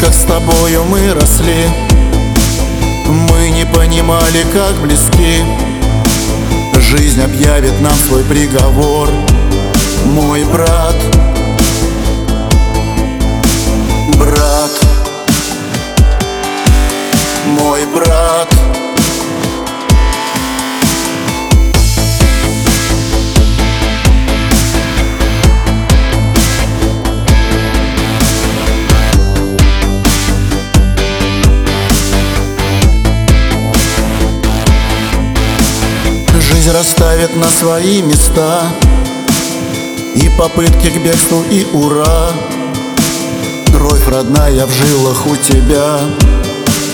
как с тобою мы росли. Мы не понимали, как близки. Жизнь объявит нам свой приговор. Мой Брат Жизнь расставит на свои места. И попытки к бегству, и ура. Кровь родная в жилах у тебя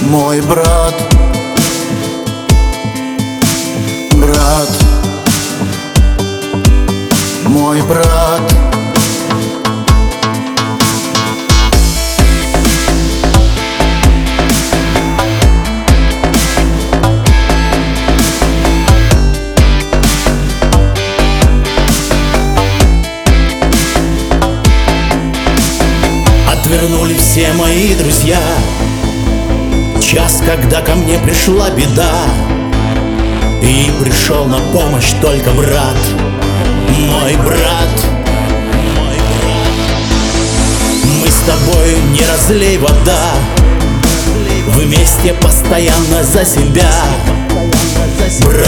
Мой брат. Брат. Мой брат Отвернули все мои друзья. Час, когда ко мне пришла беда И пришел на помощь только брат Мой брат. Мы с тобой не разлей вода Вместе постоянно за себя. Брат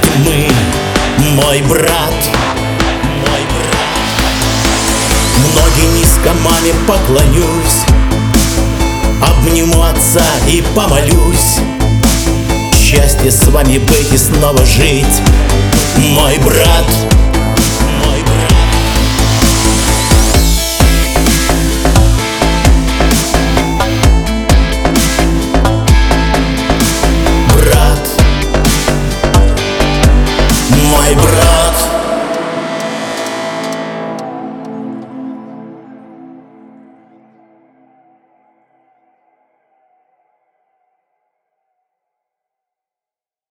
тьмы Мой брат. Мой брат. Ноги низко маме поклонюсь. Обниму отца и помолюсь. Счастье с вами быть и снова жить. Мой брат брат.